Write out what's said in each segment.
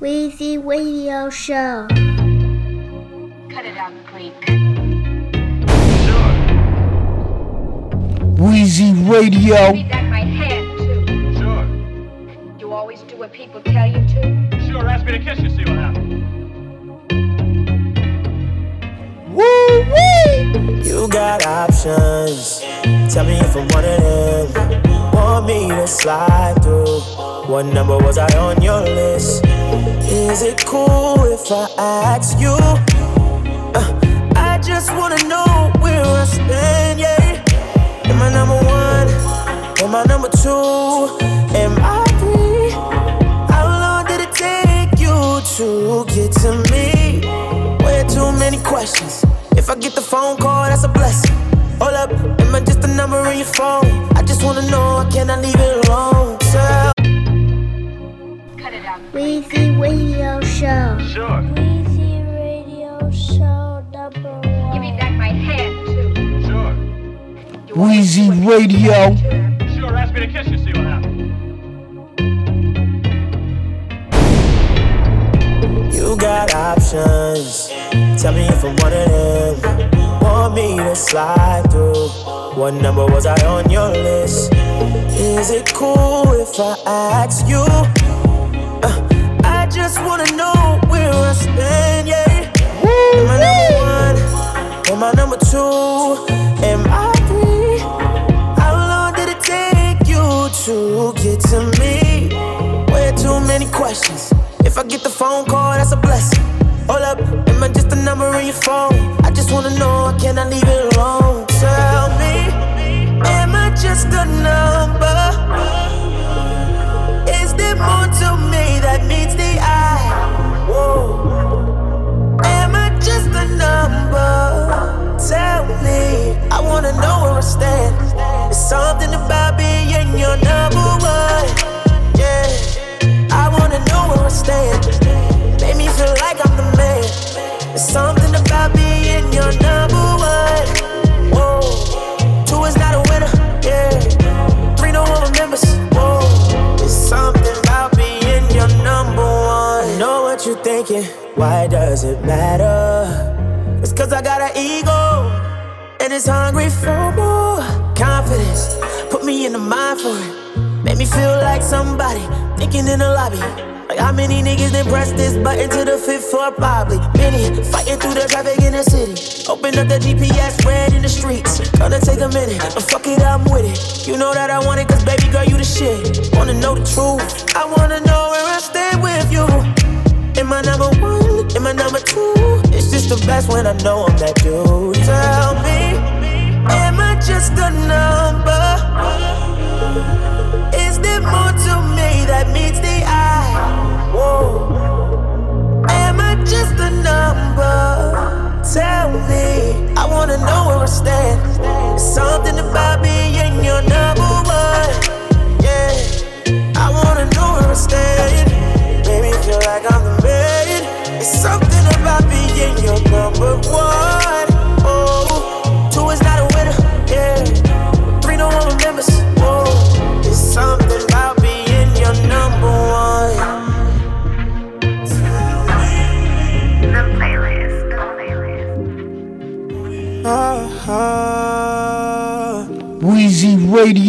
Weezy Radio Show. Cut it out, creep. Sure. Weezy Radio. Read that my hand, too. Sure. You always do what people tell you to. Sure. Ask me to kiss you, see what happens. Woo wee! You got options. Tell me if I'm one of them. Want me to slide through? What number was I on your list? Is it cool if I ask you? Uh, I just wanna know where I stand, yeah. Am I number one? Am I number two? Am I three? How long did it take you to get to me? Way too many questions. If I get the phone call, that's a blessing. Hold up, am I just a number in your phone? I just wanna know, can I leave it alone? Tell Cut it out. Weezy Radio Show. Sure. Weezy Radio Show number one. Give me back my hand, too. Sure. You always do Weezy what Radio. you. Sure. Ask me to kiss you, see what happens. You got options. Tell me if I'm one of them. Want me to slide through? What number was I on your list? Is it cool if I ask you? Uh, I just wanna know where I stand, yeah. Am I number one? Am I number two? Am I three? How long did it take you to get to me? Way too many questions. If I get the phone call, that's a blessing. Hold up, am I just a number in your phone? I just wanna know, can I leave it alone? Just a number? Is there more to me that meets the eye? Whoa. Am I just a number? Tell me, I wanna know where I stand. There's something about being your number one. Why does it matter? It's cause I got an ego and it's hungry for more confidence. Put me in the mind for it. Make me feel like somebody thinking in the lobby. Like how many niggas done press this button to the fifth floor? Probably many fighting through the traffic in the city. Open up the GPS, red in the streets. Gonna take a minute, but fuck it, I'm with it. You know that I want it, cause baby girl, you the shit. Wanna know the truth? I wanna know where I stand with you. Am I number one? Am I number two? It's just the best when I know I'm that dude. Tell me, am I just a number? Is there more to me that meets the eye? Whoa. Am I just a number? Tell me, I wanna know where I stand.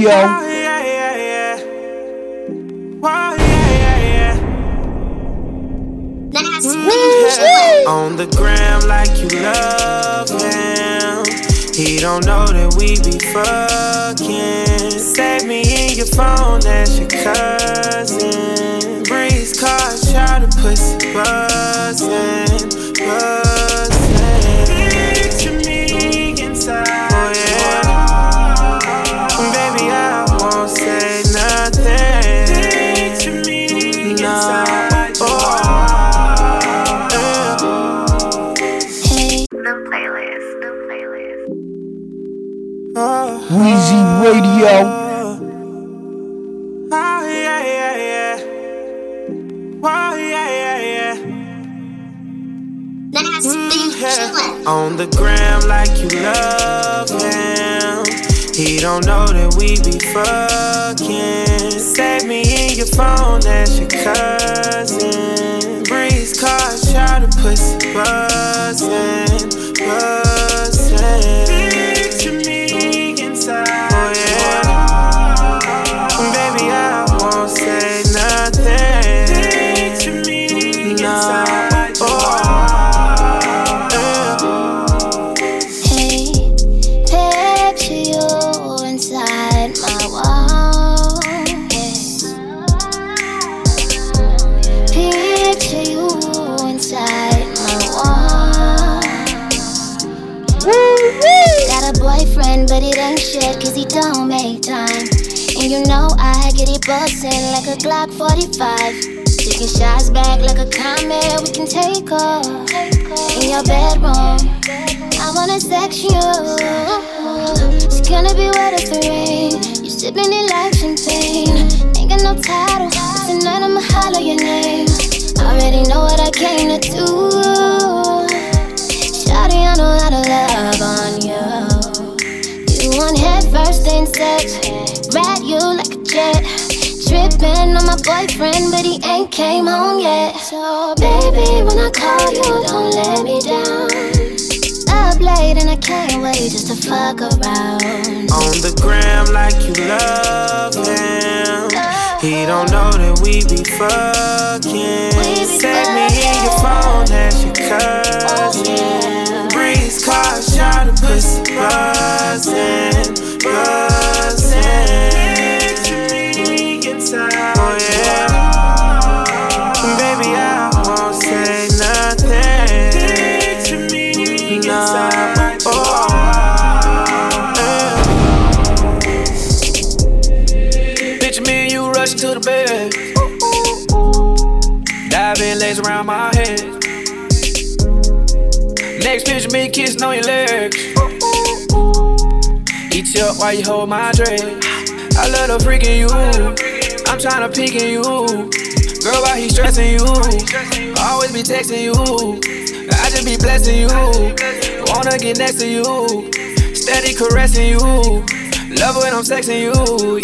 Radio. Oh, yeah, yeah, yeah. Oh, yeah, yeah, yeah. Mm, On the gram like you love him. He don't know that we be fucking. Save me in your phone, that's your cousin. Breeze car, try to pussy buzzing, buzzing. Radio. Oh, yeah, yeah, yeah. Oh, yeah, yeah, yeah. Mm, yeah. On the gram like you love him. He don't know that we be fucking. Save me in your phone, that's your cousin. Breeze car, shout the pussy buzzing, buzzing. Like a Glock 45. Taking shots back like a comet, we can take off. In your bedroom, I wanna sex you. It's gonna be wet as the rain. You sipping it like champagne. Ain't got no title, but tonight I'ma holler your name. I already know what I came to do. Shawty, I know how to love on you. You want head first and sex. Ride you like a jet. Trippin' on my boyfriend, but he ain't came home yet. So, baby, when I call you, don't let me down. Up late and I can't wait just to fuck around. on the gram like you love him. He don't know that we be fucking. We be me in your phone as your cousin. Oh, Breeze car, shot a pussy buzzing, buzzing. Legs around my head. Next picture me kissing on your legs. Eat you up while you hold my dread. I love the freaking you. I'm tryna peek in you. Girl, why he stressing you? Always be texting you. I just be blessing you. Wanna get next to you. Steady caressing you. Love when I'm sexing you.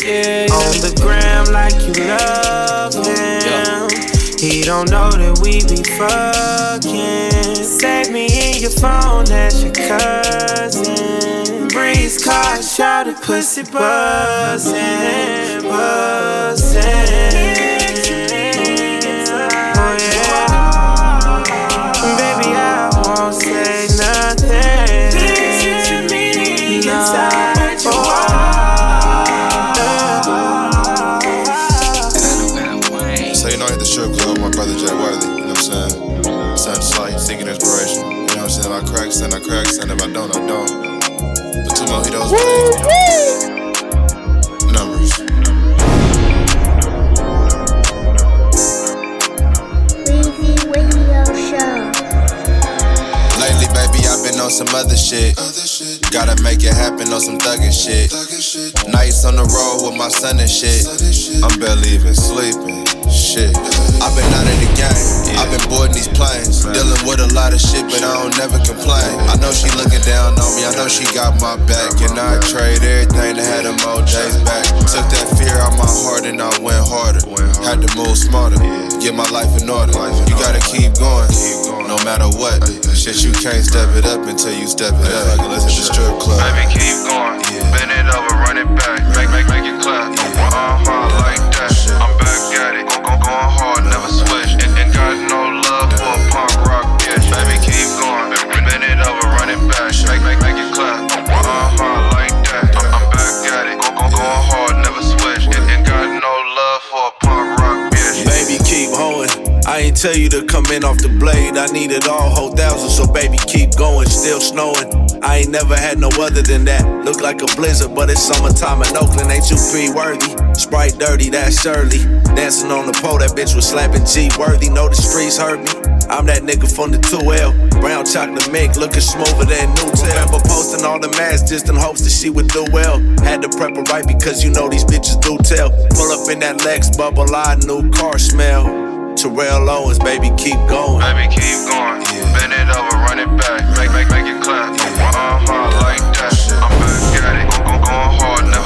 Yeah. on the gram like you love him. He don't know that we be fucking. Save me in your phone as your cousin. Breeze car, shout it, pussy buzzing, buzzing. Crack, then I crack, and if I don't, I don't. But two mojitos, please. Numbers. Weezy Radio Show. Lately, baby, I've been on some other shit. Gotta make it happen on some thuggin' shit. Nights on the road with my son and shit. I'm barely even sleeping. Shit. I've been out of the game. I've been boarding these planes. Dealing with a lot of shit, but I don't never complain. I know she looking down on me. I know she got my back. And I trade everything to have them old days back. Took that fear out my heart and I went harder. Had to move smarter. Get my life in order. You gotta keep going. No matter what. Shit, you can't step it up until you step it up. Let's hit the strip club. Baby, keep going. Bend it over, run it back. Make, make, make it clap. Uh-huh, like that. I'm back at it. Go, go, going hard, never switch. And, and got no love for a punk rock bitch. Baby, keep going. Bend it over, run it back. Make, make, make it clap. Uh-huh, like that. I'm, I'm back at it. Go, go, going hard, never switch. And got no love for a punk rock bitch. Baby, keep hoeing. I ain't tell you to come in off the blade. I need it all, whole thousand. So baby, keep going. Still snowing. I ain't never had no other than that. Look like a blizzard, but it's summertime in Oakland. Ain't you free worthy? Sprite dirty, that's Shirley. Dancing on the pole, that bitch was slapping G worthy. Know the streets hurt me. I'm that nigga from the 2L. Brown chocolate mink, looking smoother than Nutella. Remember posting all the mads just in hopes that she would do well. Had to prep her right because you know these bitches do tell. Pull up in that Lex bubble, I new car smell. Terrell Owens, baby, keep going. Baby, keep going. Bend it over, run it back. Make, make, make it clap. Uh-huh, like that. I'm back at it. Go, go, going hard, never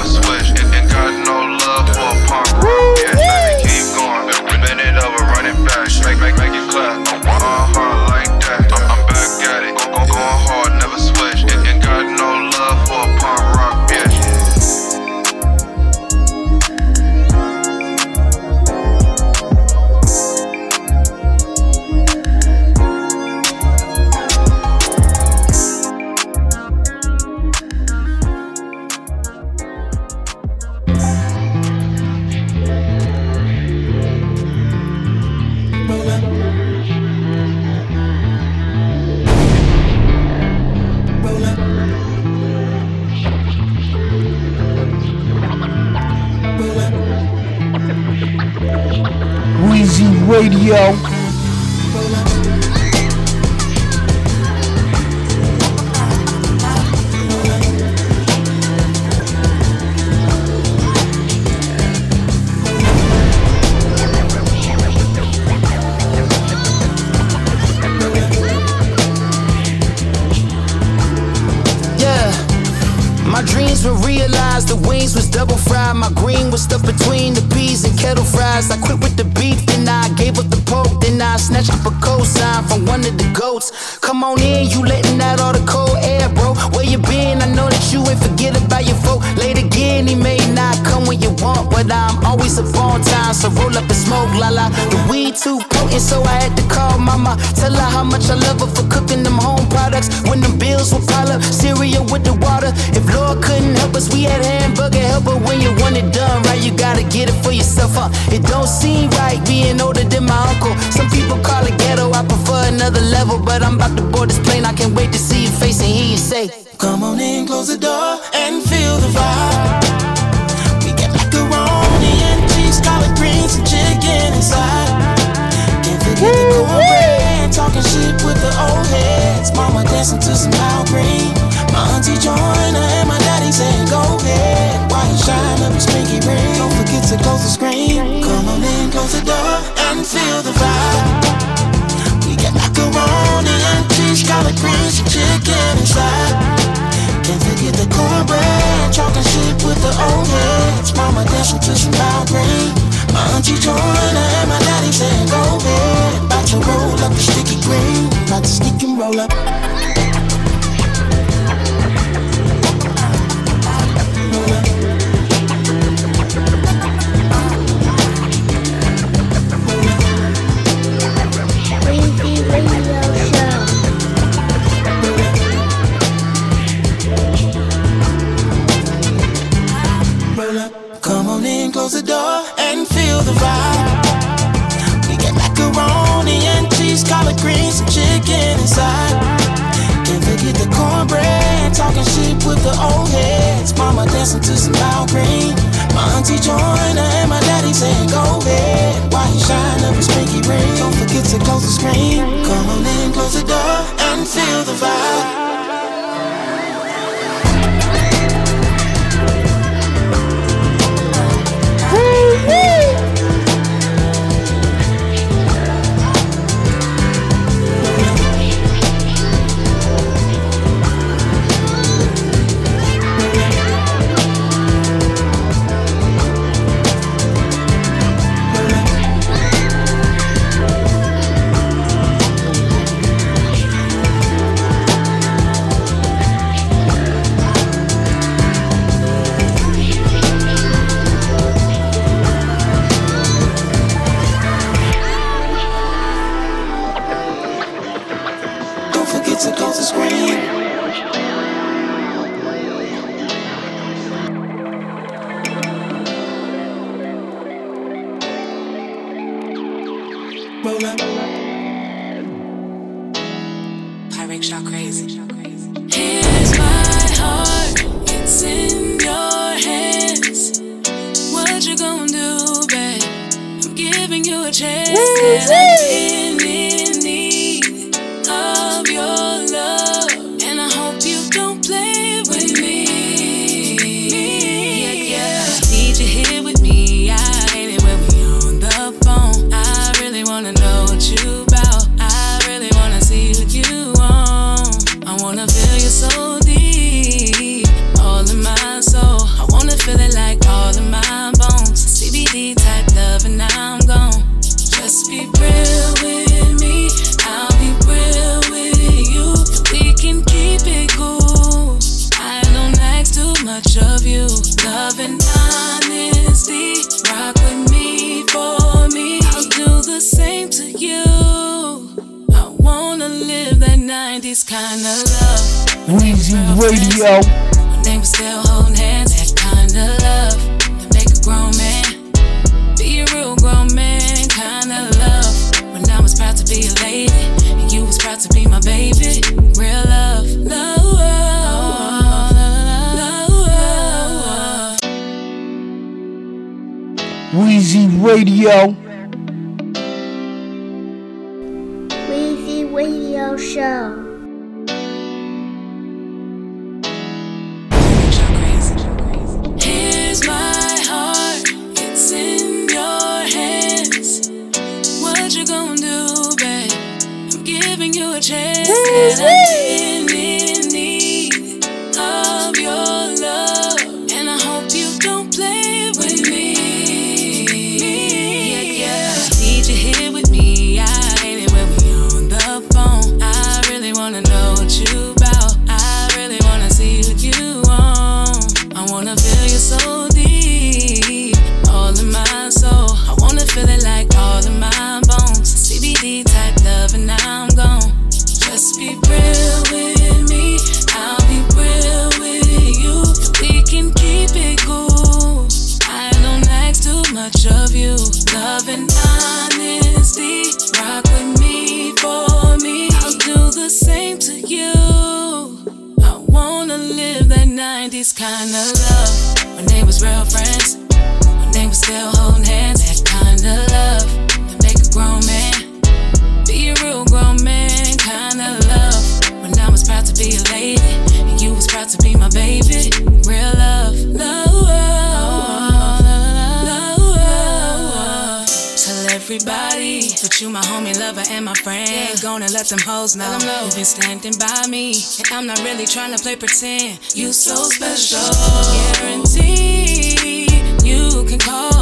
dancing to some loud green. My auntie joined her, and my daddy saying, Go ahead. While you shine up his pinky ring, don't forget to close the screen. Come on in, close the door, and feel the vibe. We got macaroni and cheese, collard greens, and chicken inside. Can't forget the cornbread, talking shit with the old heads. Mama dancing to some loud green. My auntie joined her and my daddy said, Go ahead. About to roll up the sticky green. About to sneak and roll up. Close the door, and feel the vibe. We got macaroni and cheese, collard greens, and chicken inside. Can't forget the cornbread, talking shit with the old heads. Mama dancing to some loud green. My auntie joined her, and my daddy saying, Go ahead. While you shine up his pinky ring, don't forget to close the screen. Come on in, close the door, and feel the vibe. That 90s kind of love. Weezy Radio. When they were still holding hands, that kind of love. That make a grown man be a real grown man kind of love. When I was proud to be a lady, and you was proud to be my baby. Real love, love. Weezy Radio. Show. Everybody that you my homie, lover, and my friend. Gonna let them hoes know you've been standing by me. And I'm not really trying to play pretend. You so special. Guarantee you can call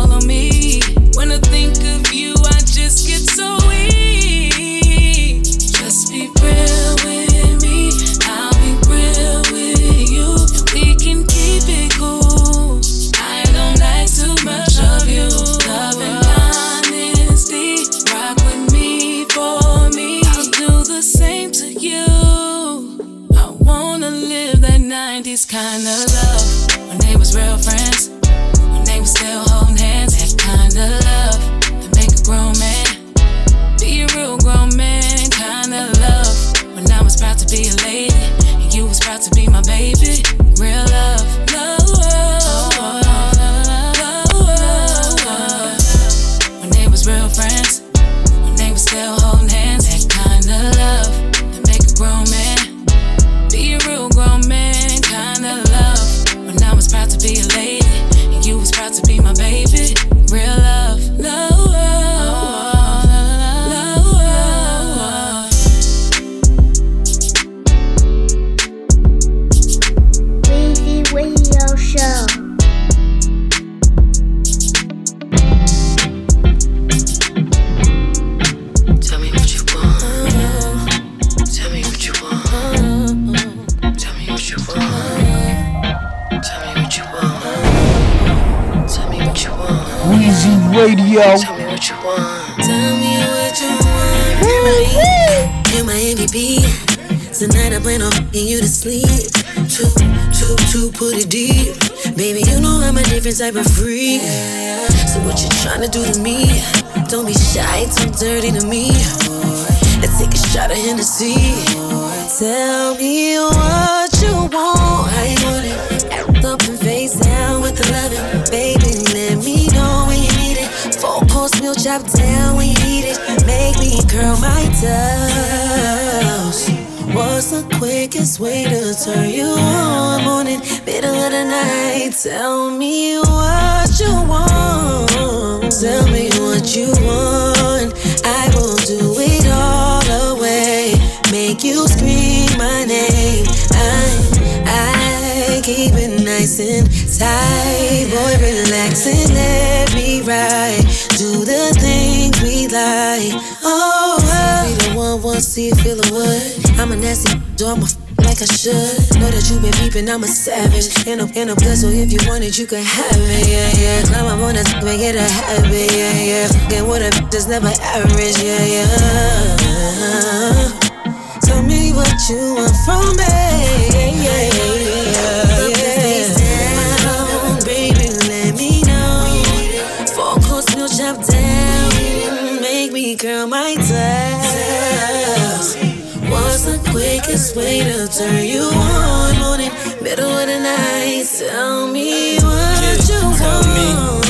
Weezy Radio. Tell me what you want. Tell me what you want. You're my MVP. Tonight I plan on fucking you to sleep. Two, two, two, put it deep. Baby, you know I'm a different type of freak. So what you tryna do to me? Don't be shy, too dirty to me. Let's take a shot of Hennessy. Tell me what you want. How you want it? Act up and face down with the loving. Baby, let Course meal chop down we need it. Make me curl my toes. What's the quickest way to turn you on? Morning, middle of the night. Tell me what you want. Tell me what you want. I will do it all the way. Make you scream my name. I, I keep it nice and tight. Boy, relax and let me ride. Do the things we like. Oh, oh. be the one, one, see, feel the what? I'm a nasty, do I'm a f- like I should. Know that you been peeping, I'm a savage. In a, in a plus, so if you want it, you can have it, yeah, yeah. Climb up on that, make it a habit, yeah, yeah. Fucking with a that's never average, yeah, yeah. Tell me what you want from me, yeah, yeah, yeah, Make my toes. What's the quickest way to turn you on? Morning, middle of the night. Tell me what. Tell me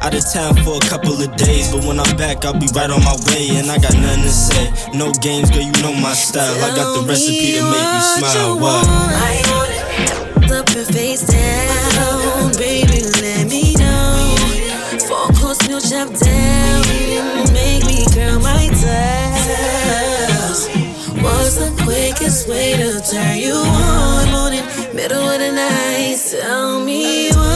Out of town for a couple of days, but when I'm back, I'll be right on my way. And I got nothing to say. No games, girl, you know my style. I got the recipe to make you smile. What? I want it. Up your face down, baby. Let me know. Four course meal chop down. Make me curl my toes. What's the quickest way to turn you on? Morning, middle of the night. Tell me what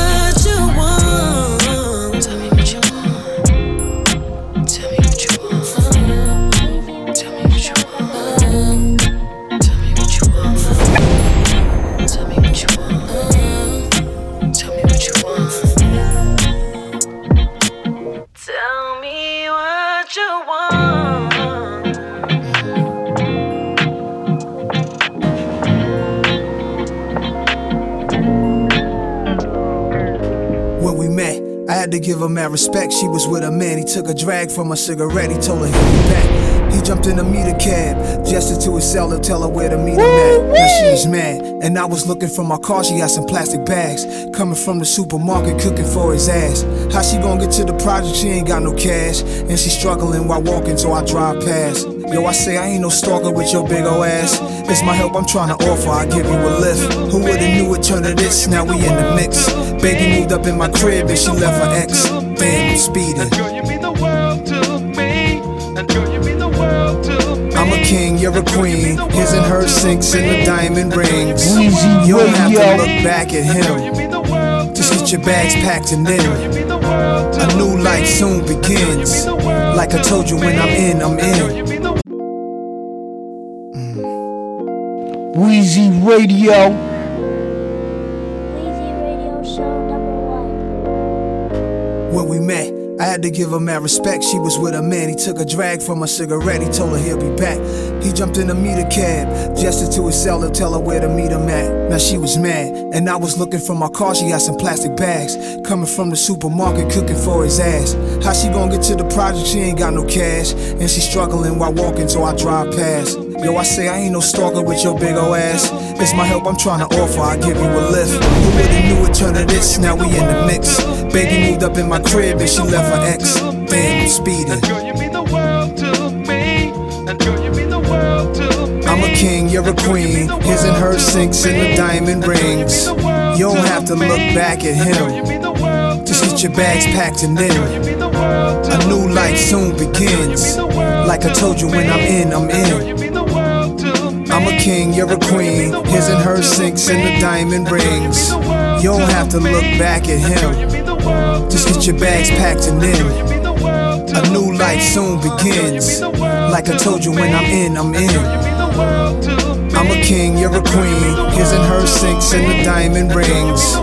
to give her mad respect. She was with a man, he took a drag from a cigarette. He told her he'll be back. He jumped in a meter cab, gestured to his cell to tell her where to meet him at. Now she she's mad, and I was looking for my car. She got some plastic bags coming from the supermarket, cooking for his ass. How she gonna get to the project? She ain't got no cash, and she struggling while walking, so I drive past. Yo, I say I ain't no stalker with your big ol' ass. It's my help I'm trying to offer. I give you a lift. Who would've knew it turned to this? Now we in the mix. Baby moved up in my crib and she left her ex. Damn, I'm speeding. I'm a king, you're a queen. His and her sinks in the diamond rings. You don't have to look back at him. Just get your bags packed and in. A new life soon begins. Like I told you, when I'm in, I'm in. Weezy Radio. Weezy Radio Show number one. When we met, I had to give her mad respect. She was with a man. He took a drag from a cigarette. He told her he'll be back. He jumped in a meter cab, gestured to his cell to tell her where to meet him at. Now she was mad, and I was looking for my car. She had some plastic bags coming from the supermarket, cooking for his ass. How she gonna get to the project? She ain't got no cash, and she struggling while walking, so I drive past. Yo, I say I ain't no stalker with your big ol' ass. It's my help I'm trying to offer. I give you a lift. Who would've knew it turned to this? Now we in the mix. Baby moved up in my crib and she left her ex. Damn, I'm speeding. I'm a king, you're a queen. His and her sinks in the diamond rings. You don't have to look back at him. Just get your bags packed and in. A new life soon begins. Like I told you, when I'm in, I'm in. I'm a king, you're a queen. His and her sinks in the diamond rings. You don't have to look back at him. Just get your bags packed and in. A new life soon begins. Like I told you, when I'm in, I'm in. I'm a king, you're a queen. His and her sinks in the diamond rings.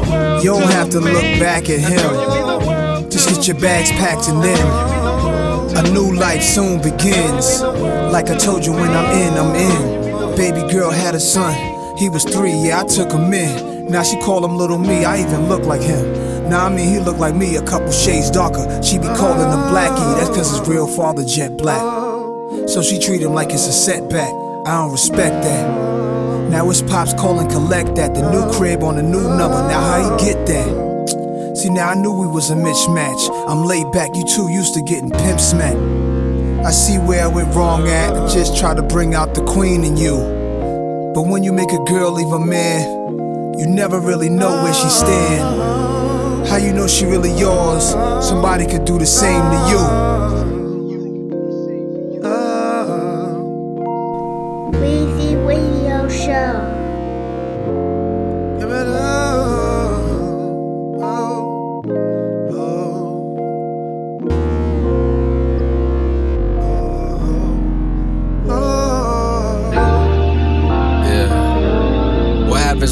You don't have to look back at him. Just get your bags packed and in. A new life soon begins. Like I told you, when I'm in, I'm in. Baby girl had a son. He was three, yeah, I took him in. Now she call him little me, I even look like him. Now I mean he look like me, a couple shades darker. She be calling him Blackie, that's cause his real father jet black. So she treat him like it's a setback. I don't respect that. Now his pops calling collect that. The new crib on the new number. Now how he get that? See now I knew we was a mismatch. I'm laid back, you too used to getting pimp smacked. I see where I went wrong at. I just try to bring out the queen in you. But when you make a girl leave a man, you never really know where she stand. How you know she really yours? Somebody could do the same to you.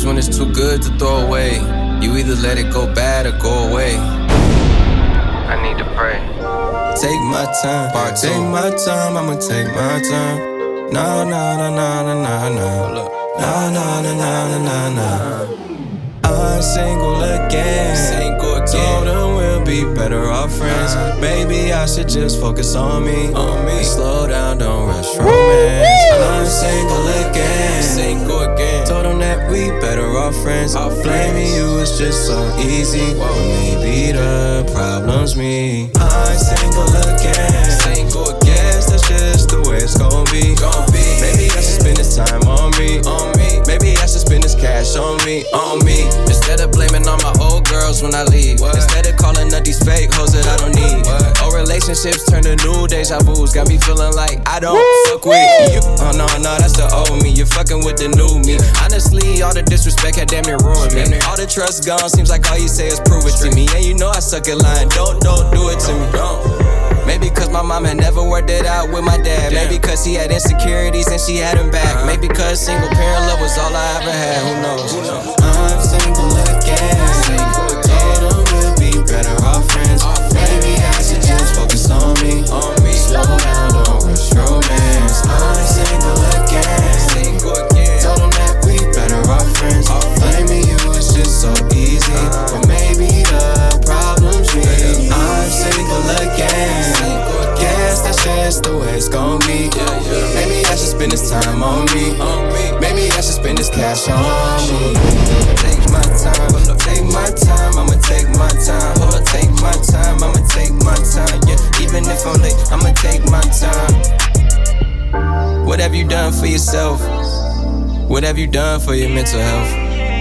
when it's too good to throw away. You either let it go bad or go away. I need to pray. Take my time, Part take my time, I'ma take my time. Nah, nah, nah, nah, nah, nah, nah. Nah, nah, nah, nah, nah, nah, nah. I'm single again. Single again. Told them we'll be better off friends. Uh-huh. Maybe I should just focus on me. On me. Slow down, don't rush romance. I'm single again. Single again. Told them that we better off friends. Blaming you is just so easy. Well, maybe the problem's me. I'm single again. Single again. That's just the way it's gon' be. Maybe I should spend this time on me. On me. Maybe I should spend this cash on me. On me. Instead of blaming all my old girls when I leave. Instead of calling up these fake hoes that I don't need. Old relationships turn to new deja vu's. Got me feeling like I don't fuck with you. Oh no, no, that's the old me. You're fucking with the new me. Honestly, all the disrespect had damn near ruined me. All the trust gone. Seems like all you say is prove it to me. And you know I suck at lying. Don't, don't do it to me. Don't. Maybe cause my mom had never worked it out with my dad. Maybe cause he had insecurities and she had him back. Uh-huh. Maybe cause single parent love was all I ever had. Who knows? I'm single again. Told we'll be better off friends. Maybe I should just focus on me. On me. Slow down, don't rush romance. I'm single again. Gon' be. Maybe I should spend this time on me. Maybe I should spend this cash on me. Take my time, take my time, I'ma take my time. Take my time, I'ma take my time. Yeah, even if I'm late, I'ma take my time. What have you done for yourself? What have you done for your mental health?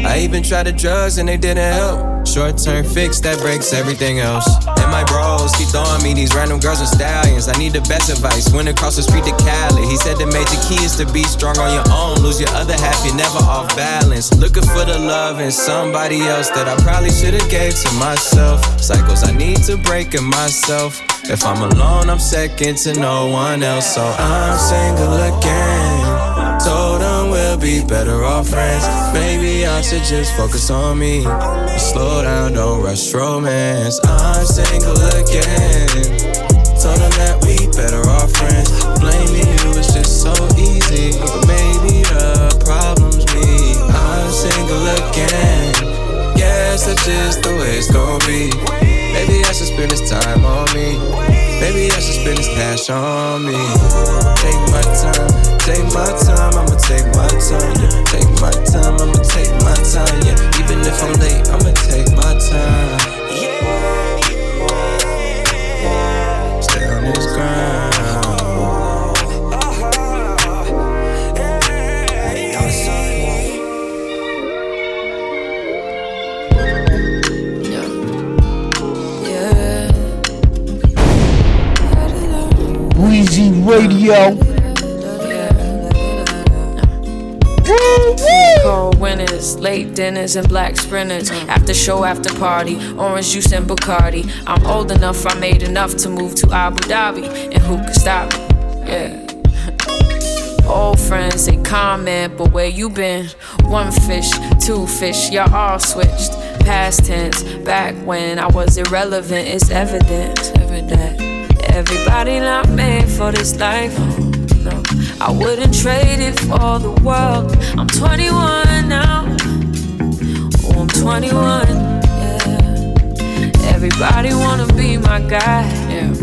I even tried the drugs and they didn't help. Short term fix that breaks everything else. And my bros keep throwing me these random girls and stallions. I need the best advice. Went across the street to Cali. He said the major key is to be strong on your own. Lose your other half, you're never off balance. Looking for the love in somebody else that I probably should've gave to myself. Cycles I need to break in myself. If I'm alone, I'm second to no one else. So I'm single again. Told them we'll be better off friends. Maybe I should just focus on me. Slow down, don't rush romance. I'm single again. Told them that we better off friends. Blaming you is just so easy. But maybe the problem's me. I'm single again. Guess that's just the way it's gon' be. Maybe I should spend this time on me. Maybe I should spend this cash on me. Take my time, take my time, I'ma take my time, yeah. Take my time, I'ma take my time, yeah. Even if I'm late, I'ma take my time. Stay Weezy Radio. Cold winters, late dinners, and black sprinters. After show, after party, orange juice and Bacardi. I'm old enough, I made enough to move to Abu Dhabi. And who could stop me? Yeah. Old friends, they comment, but where you been? One fish, two fish, y'all all switched. Past tense, back when I was irrelevant, it's evident, evident. Everybody not made for this life. No, I wouldn't trade it for the world. I'm 21 now. Oh, I'm 21. Yeah. Everybody wanna be my guy. Yeah.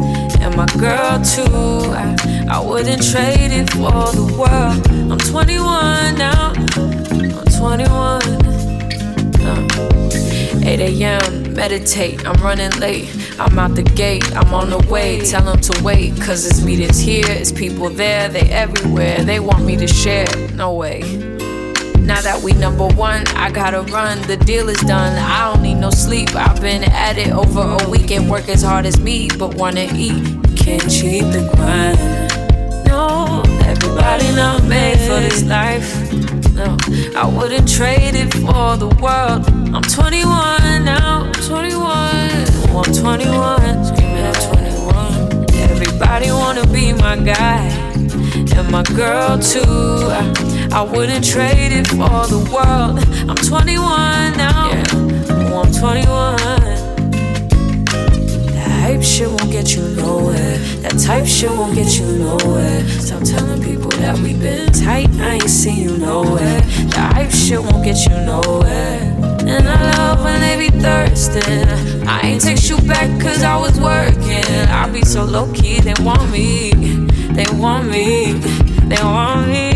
And my girl too. I, I wouldn't trade it for the world. I'm 21 now. I'm 21. Uh. 8 a.m. Meditate, I'm running late. I'm out the gate, I'm on the way. Tell them to wait, cause it's meetings here, it's people there, they everywhere. They want me to share, no way. Now that we number one, I gotta run. The deal is done. I don't need no sleep. I've been at it over a weekend, work as hard as me, but wanna eat. Can't cheat the grind. No, everybody not made for this life. No, I wouldn't trade it for the world. I'm 21 now. I'm 21. Oh, I'm 21. Screaming at 21. Everybody wanna be my guy. And my girl too. I, I wouldn't trade it for the world. I'm 21 now. Yeah. Oh, I'm 21. Type shit won't get you nowhere. Stop telling people that we been tight, I ain't seen you nowhere. That hype shit won't get you nowhere. And I love when they be thirsting. I ain't text you back cause I was working. I be so low key, they want me. They want me. They want me.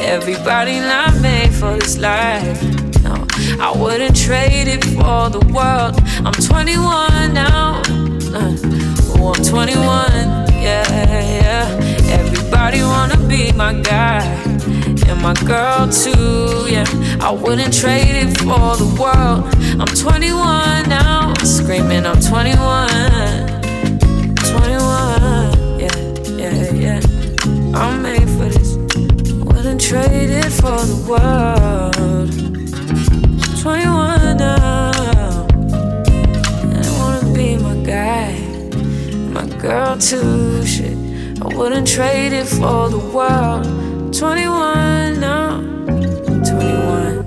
Everybody not made for this life. No, I wouldn't trade it for the world. I'm 21 now. Uh, I'm 21. Yeah, yeah. Everybody wanna be my guy and my girl too. Yeah, I wouldn't trade it for the world. I'm 21 now, screaming I'm 21. 21. Yeah, yeah, yeah. I'm made for this. Wouldn't trade it for the world. 21 now. Girl too. Shit, I wouldn't trade it for the world. 21 now. 21.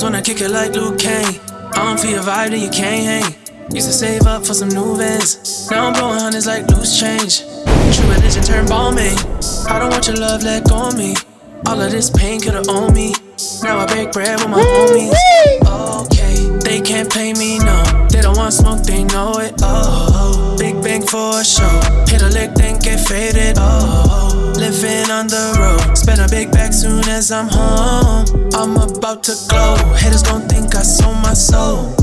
When I kick it like Liu Kang, I don't feel your vibe, then you can't hang. Used to save up for some new vans. Now I'm blowing hundreds like loose change. True religion turned balmy. I don't want your love, let go of me. All of this pain could've owned me. Now I break bread with my homies. Can't pay me, no. They don't want smoke, they know it. Oh, big bang for a show. Hit a lick, then get faded. Oh, living on the road. Spend a big bag soon as I'm home. I'm about to glow. Haters gon' think I sold my soul.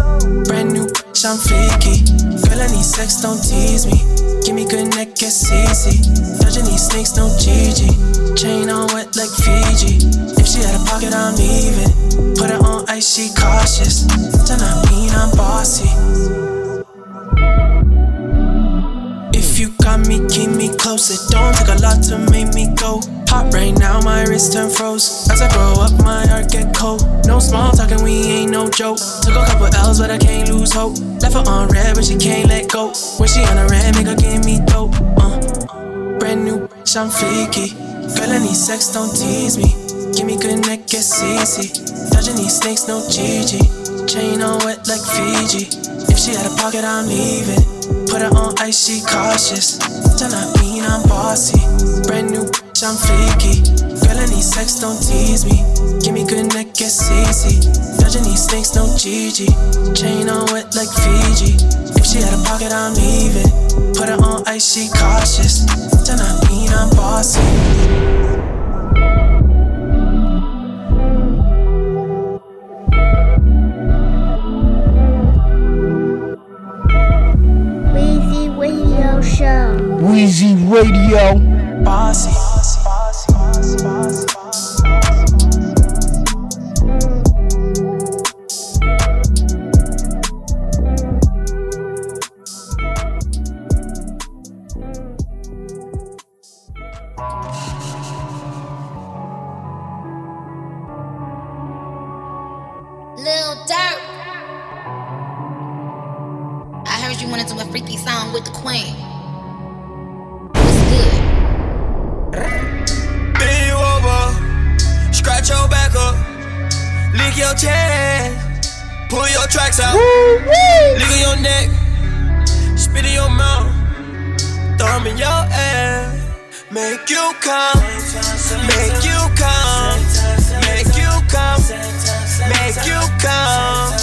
Brand new bitch, I'm flaky. Girl, sex, don't tease me. Give me good neck, it's easy. Dodging these snakes, no GG. Chain on wet like Fiji. If she had a pocket, I'm leaving. Put her on ice, she cautious. Does not mean I'm bossy. If you got me, keep me close. It don't take a lot to make me go. Hot right now, my wrist turn froze. As I grow up, my heart get cold. No small talking, we ain't no joke. Took a couple L's, but I can't lose hope. Left her on red, but she can't let go. When she on the red, make her give me dope. Uh, brand new bitch, I'm flaky. Girl, I need sex, don't tease me. Give me good neck, get easy. Dodging these snakes, no GG. Chain on wet like Fiji. If she had a pocket, I'm leaving. Put her on ice, she cautious. Does not mean I'm bossy. Brand new bitch, I'm flaky. Girl, I need sex, don't tease me. Give me good neck, it's easy. Dodging these snakes, no GG. Chain on wet like Fiji. If she had a pocket, I'm leaving. Put her on ice, she cautious. Does not mean I'm bossy. Weezy Radio Show. Weezy Radio. Bossy. Lil. I heard you wanted to do a freaky song with the queen. Your out, lick on your neck, spit in your mouth, thumb in your ass, make you come, make you come, make you come, make you come.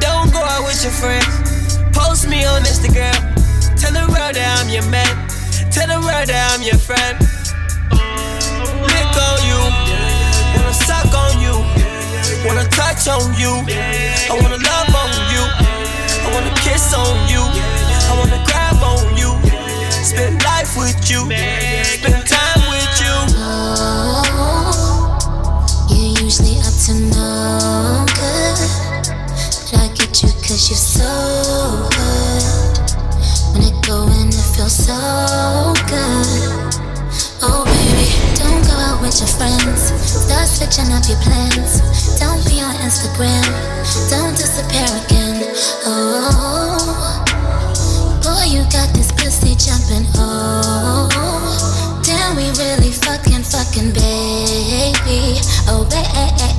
Don't go out with your friends, post me on Instagram, tell the world that I'm your man, tell the world that I'm your friend touch on you, I wanna love on you, I wanna kiss on you, I wanna grab on you, spend life with you, spend time with you. Oh, you're usually up to no good. But I get you cause you're so good. When it go in, it feels so good. Oh, baby, don't go out with your friends. Start switching up your plans. On Instagram. Don't disappear again. Oh, boy, you got this pussy jumping. Oh, damn, we really fucking motherfucking baby. Oh,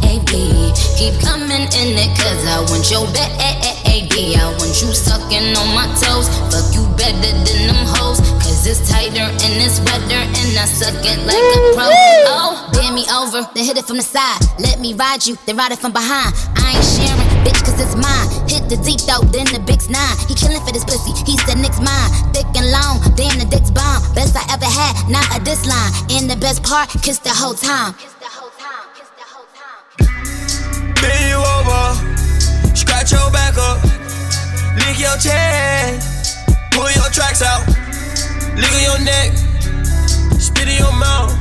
baby. Keep coming in it, cause I want your baby. I want you sucking on my toes. Fuck you better than them hoes. Cause it's tighter and it's wetter, and I suck it like a pro. Oh, bend me over, then hit it from the side. Let me ride you, then ride it from behind. I ain't sharing, bitch, cause it's mine. Hit the deep though, then the big's nine. He killing for this pussy, he said Nick's mine. Thick and long, damn the dick's bomb. Best I ever had, not a diss line. And the best part, kiss the whole time. Kiss the whole time kiss the whole time bend you over, scratch your back up, lick your chest, pull your tracks out, lick on your neck, spit in your mouth,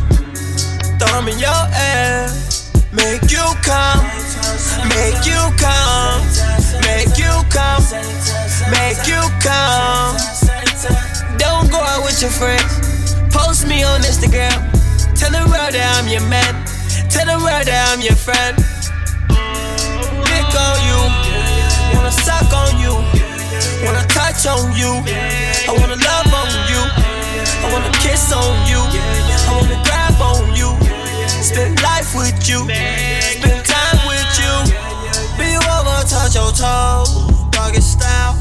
thumb in your ass, make you come, make you come, make you come, make you come. Don't go out with your friends, post me on Instagram, tell the world that I'm your man, tell the world that I'm your friend. Lick on you, wanna suck on you, wanna touch on you, I wanna love on you, I wanna kiss on you, I wanna grab on you, spend life with you, spend time with you, be over, touch your toes, doggy style.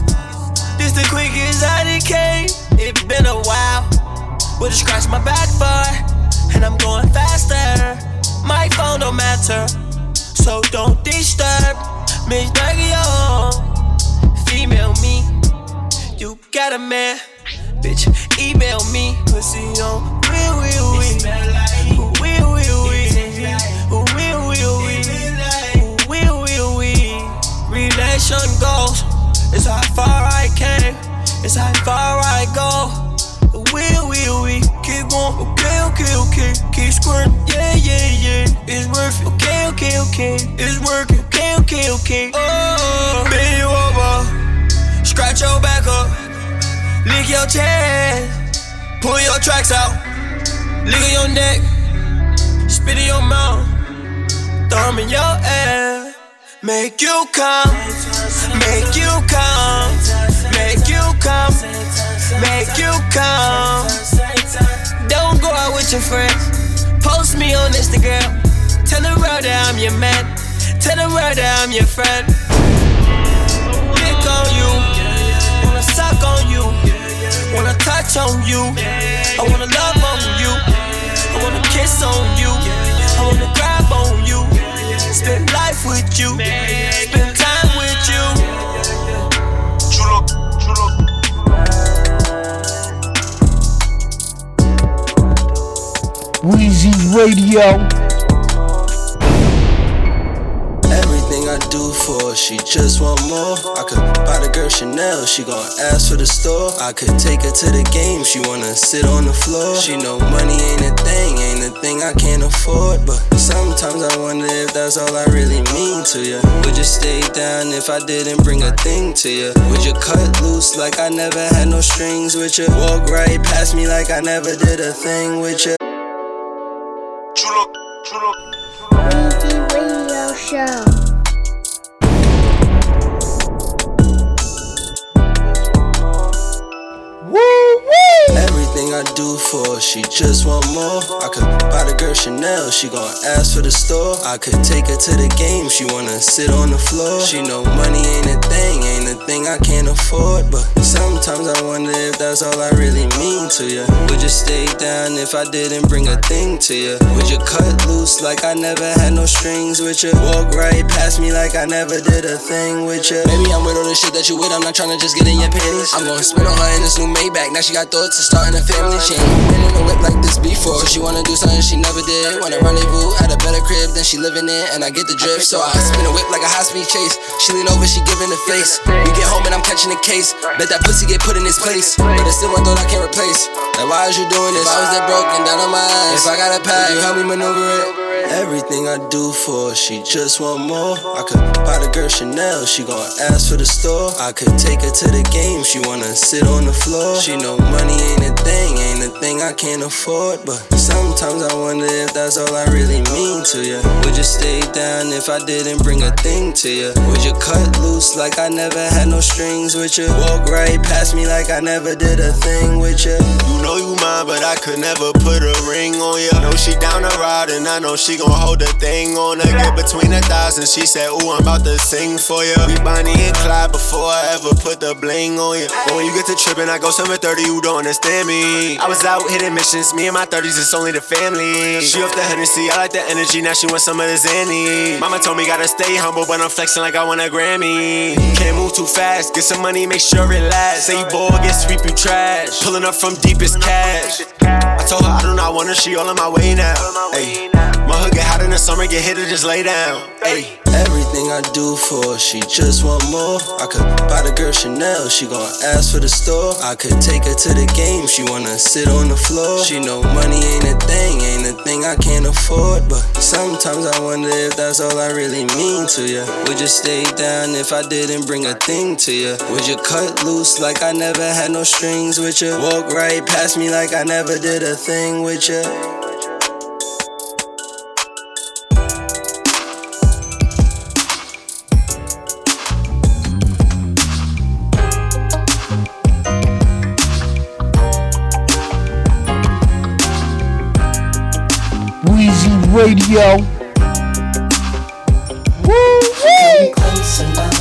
This the quickest I done came, it been a while. Would've scratched my back for, and I'm going faster. My phone don't matter. So don't disturb. Miss Daggy Female me. You got a man. Bitch, email me. Pussy on Ooh, Wee wee wee Ooh, Wee wee wee Ooh, Wee wee wee Relation goes It's how far I came. It's how far I go. Wee wee wee Keep going Okay, okay, okay. Keep squirting. Yeah, yeah, yeah. It's worth it. Okay, okay, okay. It's working Okay, okay, okay. Oh you over Scratch your back up. Lick your chest. Pull your tracks out. Lick your neck. Spit in your mouth. Thumb in your ass. Make you come. Make you come. Make you come. Make you come. Don't go out with your friends. Post me on Instagram. Tell the world that I'm your man. Tell the world that I'm your friend. Lick on you Wanna suck on you. Wanna touch on you. I wanna love on you. I wanna kiss on you. I wanna grab on you. Spend life with you. Spend time with you. Chulo, chulo. Weezy Radio. Everything I do for she just want more. I could buy the girl Chanel, she gon' ask for the store. I could take her to the game, she wanna sit on the floor. She know money ain't a thing, ain't a thing I can't afford. But sometimes I wonder if that's all I really mean to you. Would you stay down if I didn't bring a thing to you? Would you cut loose like I never had no strings with you? Walk right past me like I never did a thing with you? Chulo, chulo. Weezy Radio Show. For she just want more. I could buy the girl Chanel, she gon' ask for the store. I could take her to the game, she wanna sit on the floor. She know money ain't a thing, ain't a thing I can't afford. But sometimes I wonder if that's all I really mean to you. Would you stay down if I didn't bring a thing to you? Would you cut loose like I never had no strings with you? Walk right past me like I never did a thing with you? Maybe I'm with all the shit that you with, I'm not tryna just get in your panties. I'm gonna spin on her in this new Maybach, now she got thoughts of starting a family. She ain't been in a whip like this before. She wanna do something she never did. Wanna rendezvous at a better crib than she living in, and I get the drift. So I spin a whip like a high speed chase. She lean over, she giving the face. We get home and I'm catching a case. Bet that pussy get put in this place. But it's still one thought I can't replace. Like, why is you doing this? If I was that broken down on my ass. If I got a pad, you help me maneuver it. Everything I do for her, she just want more. I could buy the girl Chanel, she gon' ask for the store. I could take her to the game, she wanna sit on the floor. She know money ain't a thing, ain't a thing I can't afford. But sometimes I wonder if that's all I really mean to you. Would you stay down if I didn't bring a thing to you? Would you cut loose like I never had no strings with you? Walk right past me like I never did a thing with you. You know you mine, but I could never put a ring on you. Know she down the ride, and I know she gon' hold the thing on her. Get between the thighs, and she said, Ooh, I'm about to sing for you. We Bonnie and Clyde before I ever put the bling on you. But when you get to tripping, I go 730, you don't understand me. I was out hitting missions, me and my 30s, it's only the family. She off the Hennessy, I like the energy, now she wants some of the Zanny. Mama told me gotta stay humble, but I'm flexing like I want a Grammy. Can't move too fast, get some money, make sure it lasts. Say you bored, get sweep you trash. Pulling up from deepest cash. I told her I do not want her, she all on my way now. My get hot in the summer, get hit or just lay down. Ayy. Everything I do for her, she just want more. I could buy the girl Chanel, she gon' ask for the store. I could take her to the game, she wanna sit on the floor. She know money ain't a thing, ain't a thing I can't afford. But sometimes I wonder if that's all I really mean to you. Would you stay down if I didn't bring a thing to you? Would you cut loose like I never had no strings with you? Walk right past me like I never did a thing with you? Radio. Woo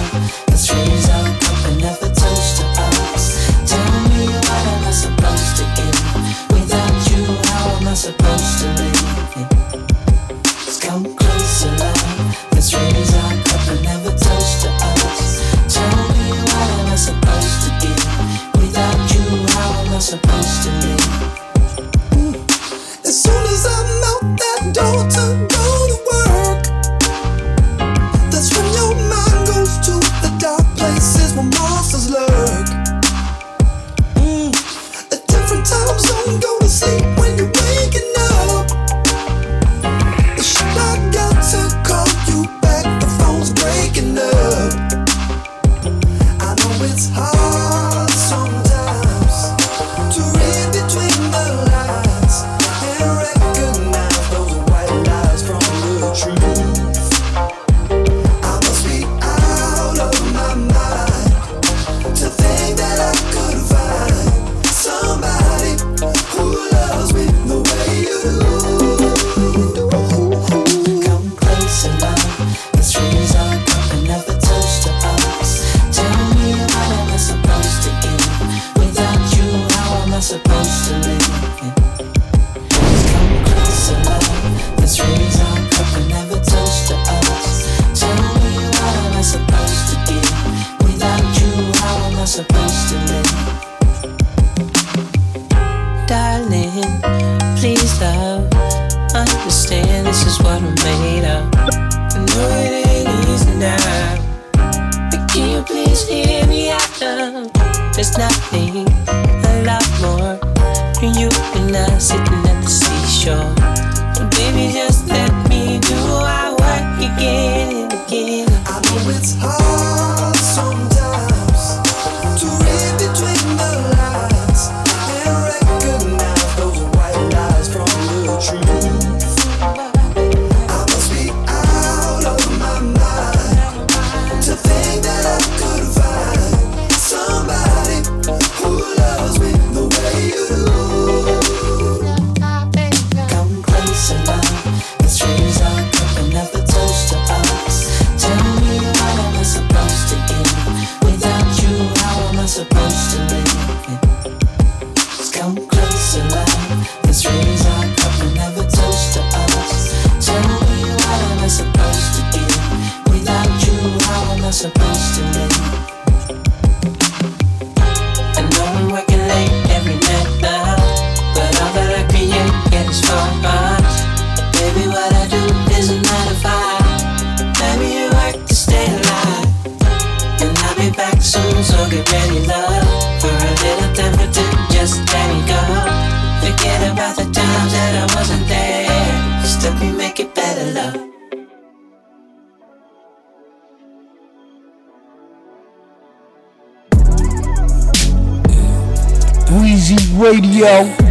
Radio.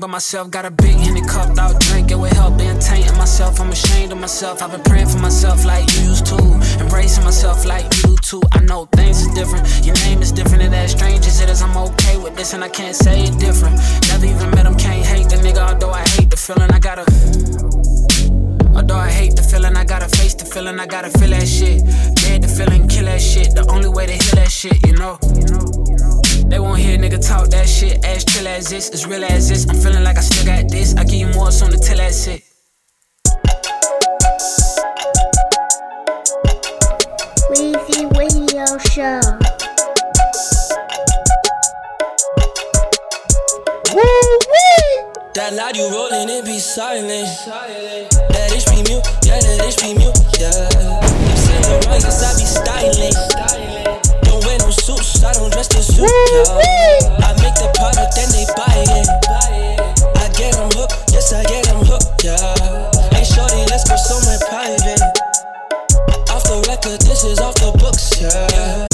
But myself. Got a big henny cup out drinking with help being tainting myself. I'm ashamed of myself. I've been praying for myself like you used to. Embracing myself like you too. I know things is different. Your name is different and as strange as it is, I'm okay with this and I can't say it different. Never even met him, can't hate the nigga, although I hate the feeling. I gotta. Although I hate the feeling, I gotta face the feeling, I gotta feel that shit. Dead the feeling, kill that shit. The only way to heal that shit, you know. You know, you know. They won't hear a nigga talk that shit. As chill as this, as real as this. I'm feeling like I still got this. I give you more soon to tell that shit. Weezy Radio Show. That loud you rolling, it be silent. That itch be mute, yeah, that itch be mute, yeah. Yves Saint Laurent, I be styling. I don't dress to suit, yeah. I make the product, then they buy it. I get them hooked, yes, I get them hooked, yeah. Hey, shorty, let's go somewhere private. Off the record, this is off the books, yeah.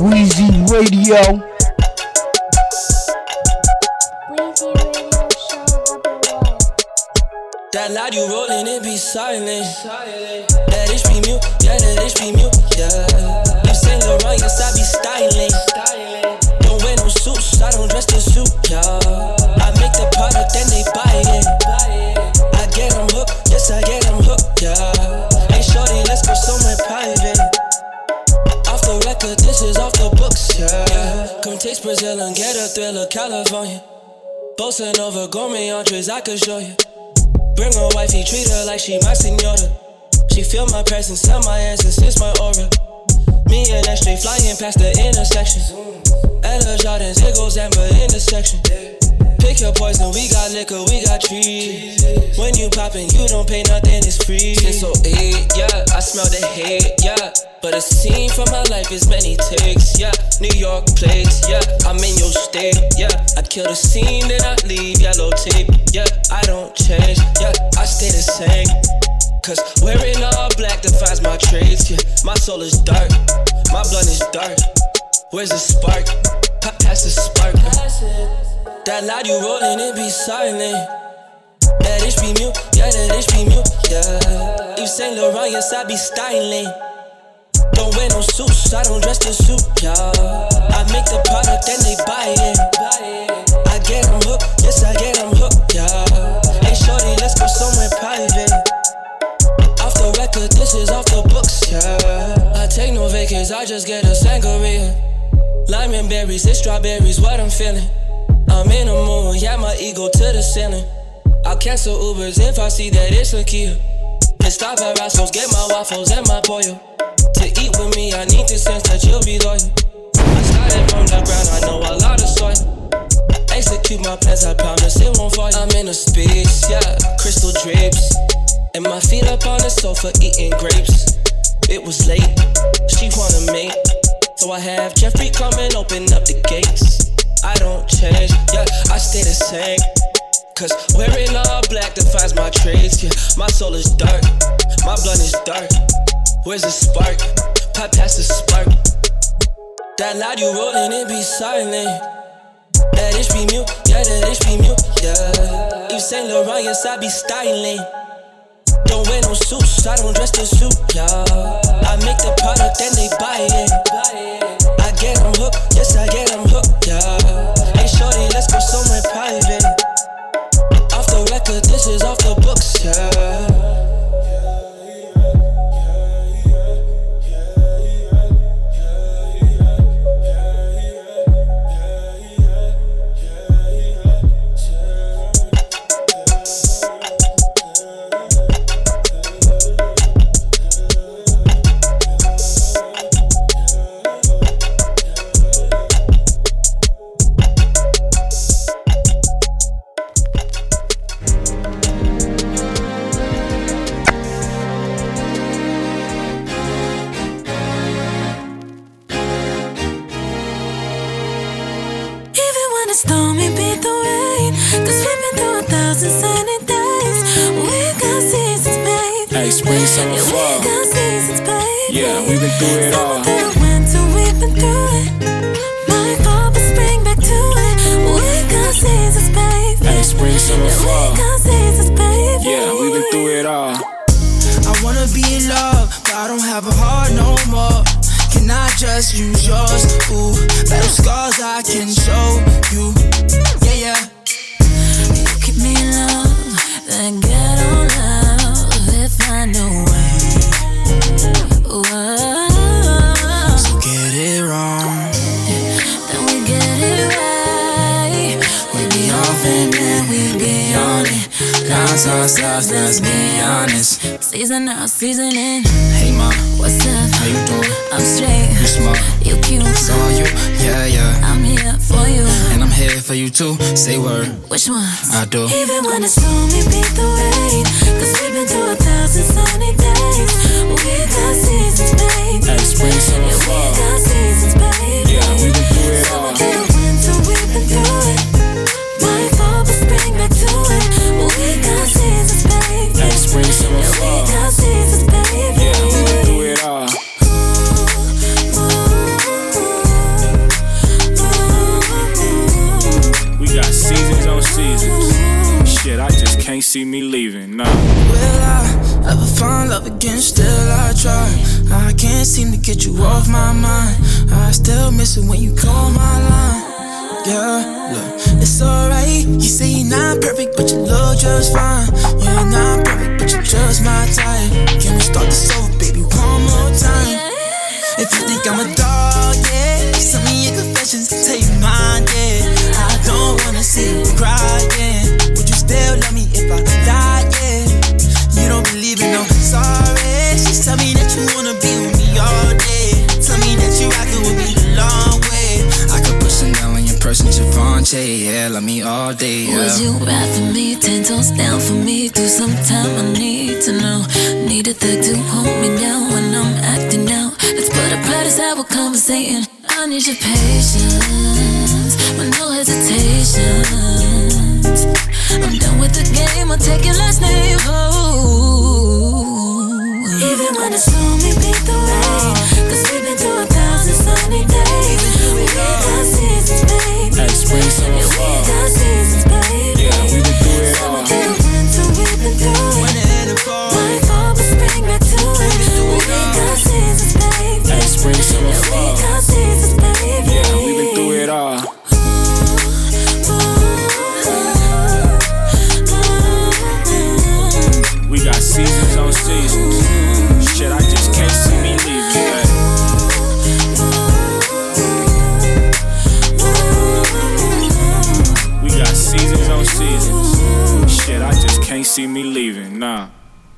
Weezy Radio. That loud you rolling, it be silent. That be mute, yeah, that be mute, yeah. Yves Saint Laurent, yes, I be styling. Don't wear no suits, I don't dress to suit, yeah. I make the product, then they buy it. I get them hooked, yes, I get them hooked, yeah. Hey, shorty, let's go somewhere private. Off the record, this is off the books, yeah. Come taste Brazil and get a thrill of California. Bossa Nova, gourmet entrees, I could show you. Bring her wifey, treat her like she my senora. She feel my presence, tell my essence, it's my aura. Me and that straight flying past the intersection. Ella Jordans, it goes amber intersection. Pick your poison, we got liquor, we got trees. When you poppin', you don't pay nothing, it's free. Skin so eight, yeah, I smell the hate, yeah. But a scene from my life is many takes, yeah. New York plates, yeah. I'm in your state, yeah. I kill the scene, then I leave yellow tape, yeah. I don't change, yeah. I stay the same. Cause wearing all black defines my traits, yeah. My soul is dark, my blood is dark. Where's the spark? Pa- Pass the spark. That loud you rolling, it be silent. That itch be mute, yeah, that itch be mute, yeah. Yves Saint Laurent, yes, I be styling. Don't wear no suits, I don't dress to suit, yeah. I make the product, and they buy it. I get them hooked, yes, I get them hooked, yeah. Hey, shorty, let's go somewhere private. Off the record, this is off the books, yeah. I take no vacations, I just get a sangria. Lime and berries, it's strawberries, what I'm feeling. I'm in the mood, yeah, my ego to the ceiling. I'll cancel Ubers if I see that it's a key. And stop at Rascals, get my waffles and my pollo. To eat with me, I need to sense that you'll be loyal. I started from the ground, I know a lot of soil. Execute my plans, I promise it won't fall. I'm in a space, yeah, crystal drips. And my feet up on the sofa eating grapes. It was late, she wanna mate. So I have Jeffrey come and open up the gates. I don't change, yeah, I stay the same. Cause wearing all black defines my traits, yeah. My soul is dark, my blood is dark. Where's the spark? Pop past the spark. That loud you rolling, it be silent. That itch be mute, yeah, that itch be mute, yeah. Yves Saint Laurent, yes, I be styling. Don't wear no suits, I don't dress to suit, yeah. I make the product, then they buy it. I Hey, shorty, let's go somewhere private. Off the record, this is off the books, yeah. the storm and beat the rain. Cause we've been through a thousand sunny days. We got seasons. Hey, spring, summer, yeah, fall. We got seasons. Yeah, we've been through it all. Been. My fall, spring back to it. We got seasons, baby. Hey, spring, summer, fall. Yeah, we've been through it all. I wanna be in love, but I don't have a heart no more. I just use yours? Ooh, battle scars I can show. You Lines ourselves, let's be honest. Season out, season in. Hey, ma, What's up? how you doing? I'm straight. You smart. You cute. So are you? Yeah, yeah. I'm here for you. And I'm here for you too. Say word. Which ones? I do. Even when it's stormy, beat the rain. Cause we've been through a thousand sunny days. We got seasons, baby. Hey, spring, summer, we fall. got seasons, baby. Yeah, we've been through it all. See me leaving. Nah. Will I ever find love again? Still I try. I can't seem to get you off my mind. I still miss it when you call my line. Yeah, look, it's alright. You say you're not perfect, but you look just fine. You're not perfect, but you're just my type. Can we start this over, baby, one more time? If you think I'm a dog, yeah, send me your confessions, take mine, yeah. I don't wanna see you cry, yeah. Would you still love me I died, yeah? You don't believe in no sorry. She tell me that you wanna be with me all day. Tell me that you rockin' with me the long way. I could push it down on your person, Javante, yeah, love me all day, yeah. Would you ride for me, ten toes down for me Do some time? I need to know. Need a thug to hold me down when I'm acting out. Let's put a practice, have a conversating. I need your patience, with no hesitations. With the game, I'll take your last name. Oh. Even when it's beat the. Cause we've been through a thousand sunny days. We got seasons, baby. Hey, spring, summer, Yeah, we fall. got seasons, baby. See me leaving. Nah.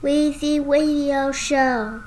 Weezy Radio Show.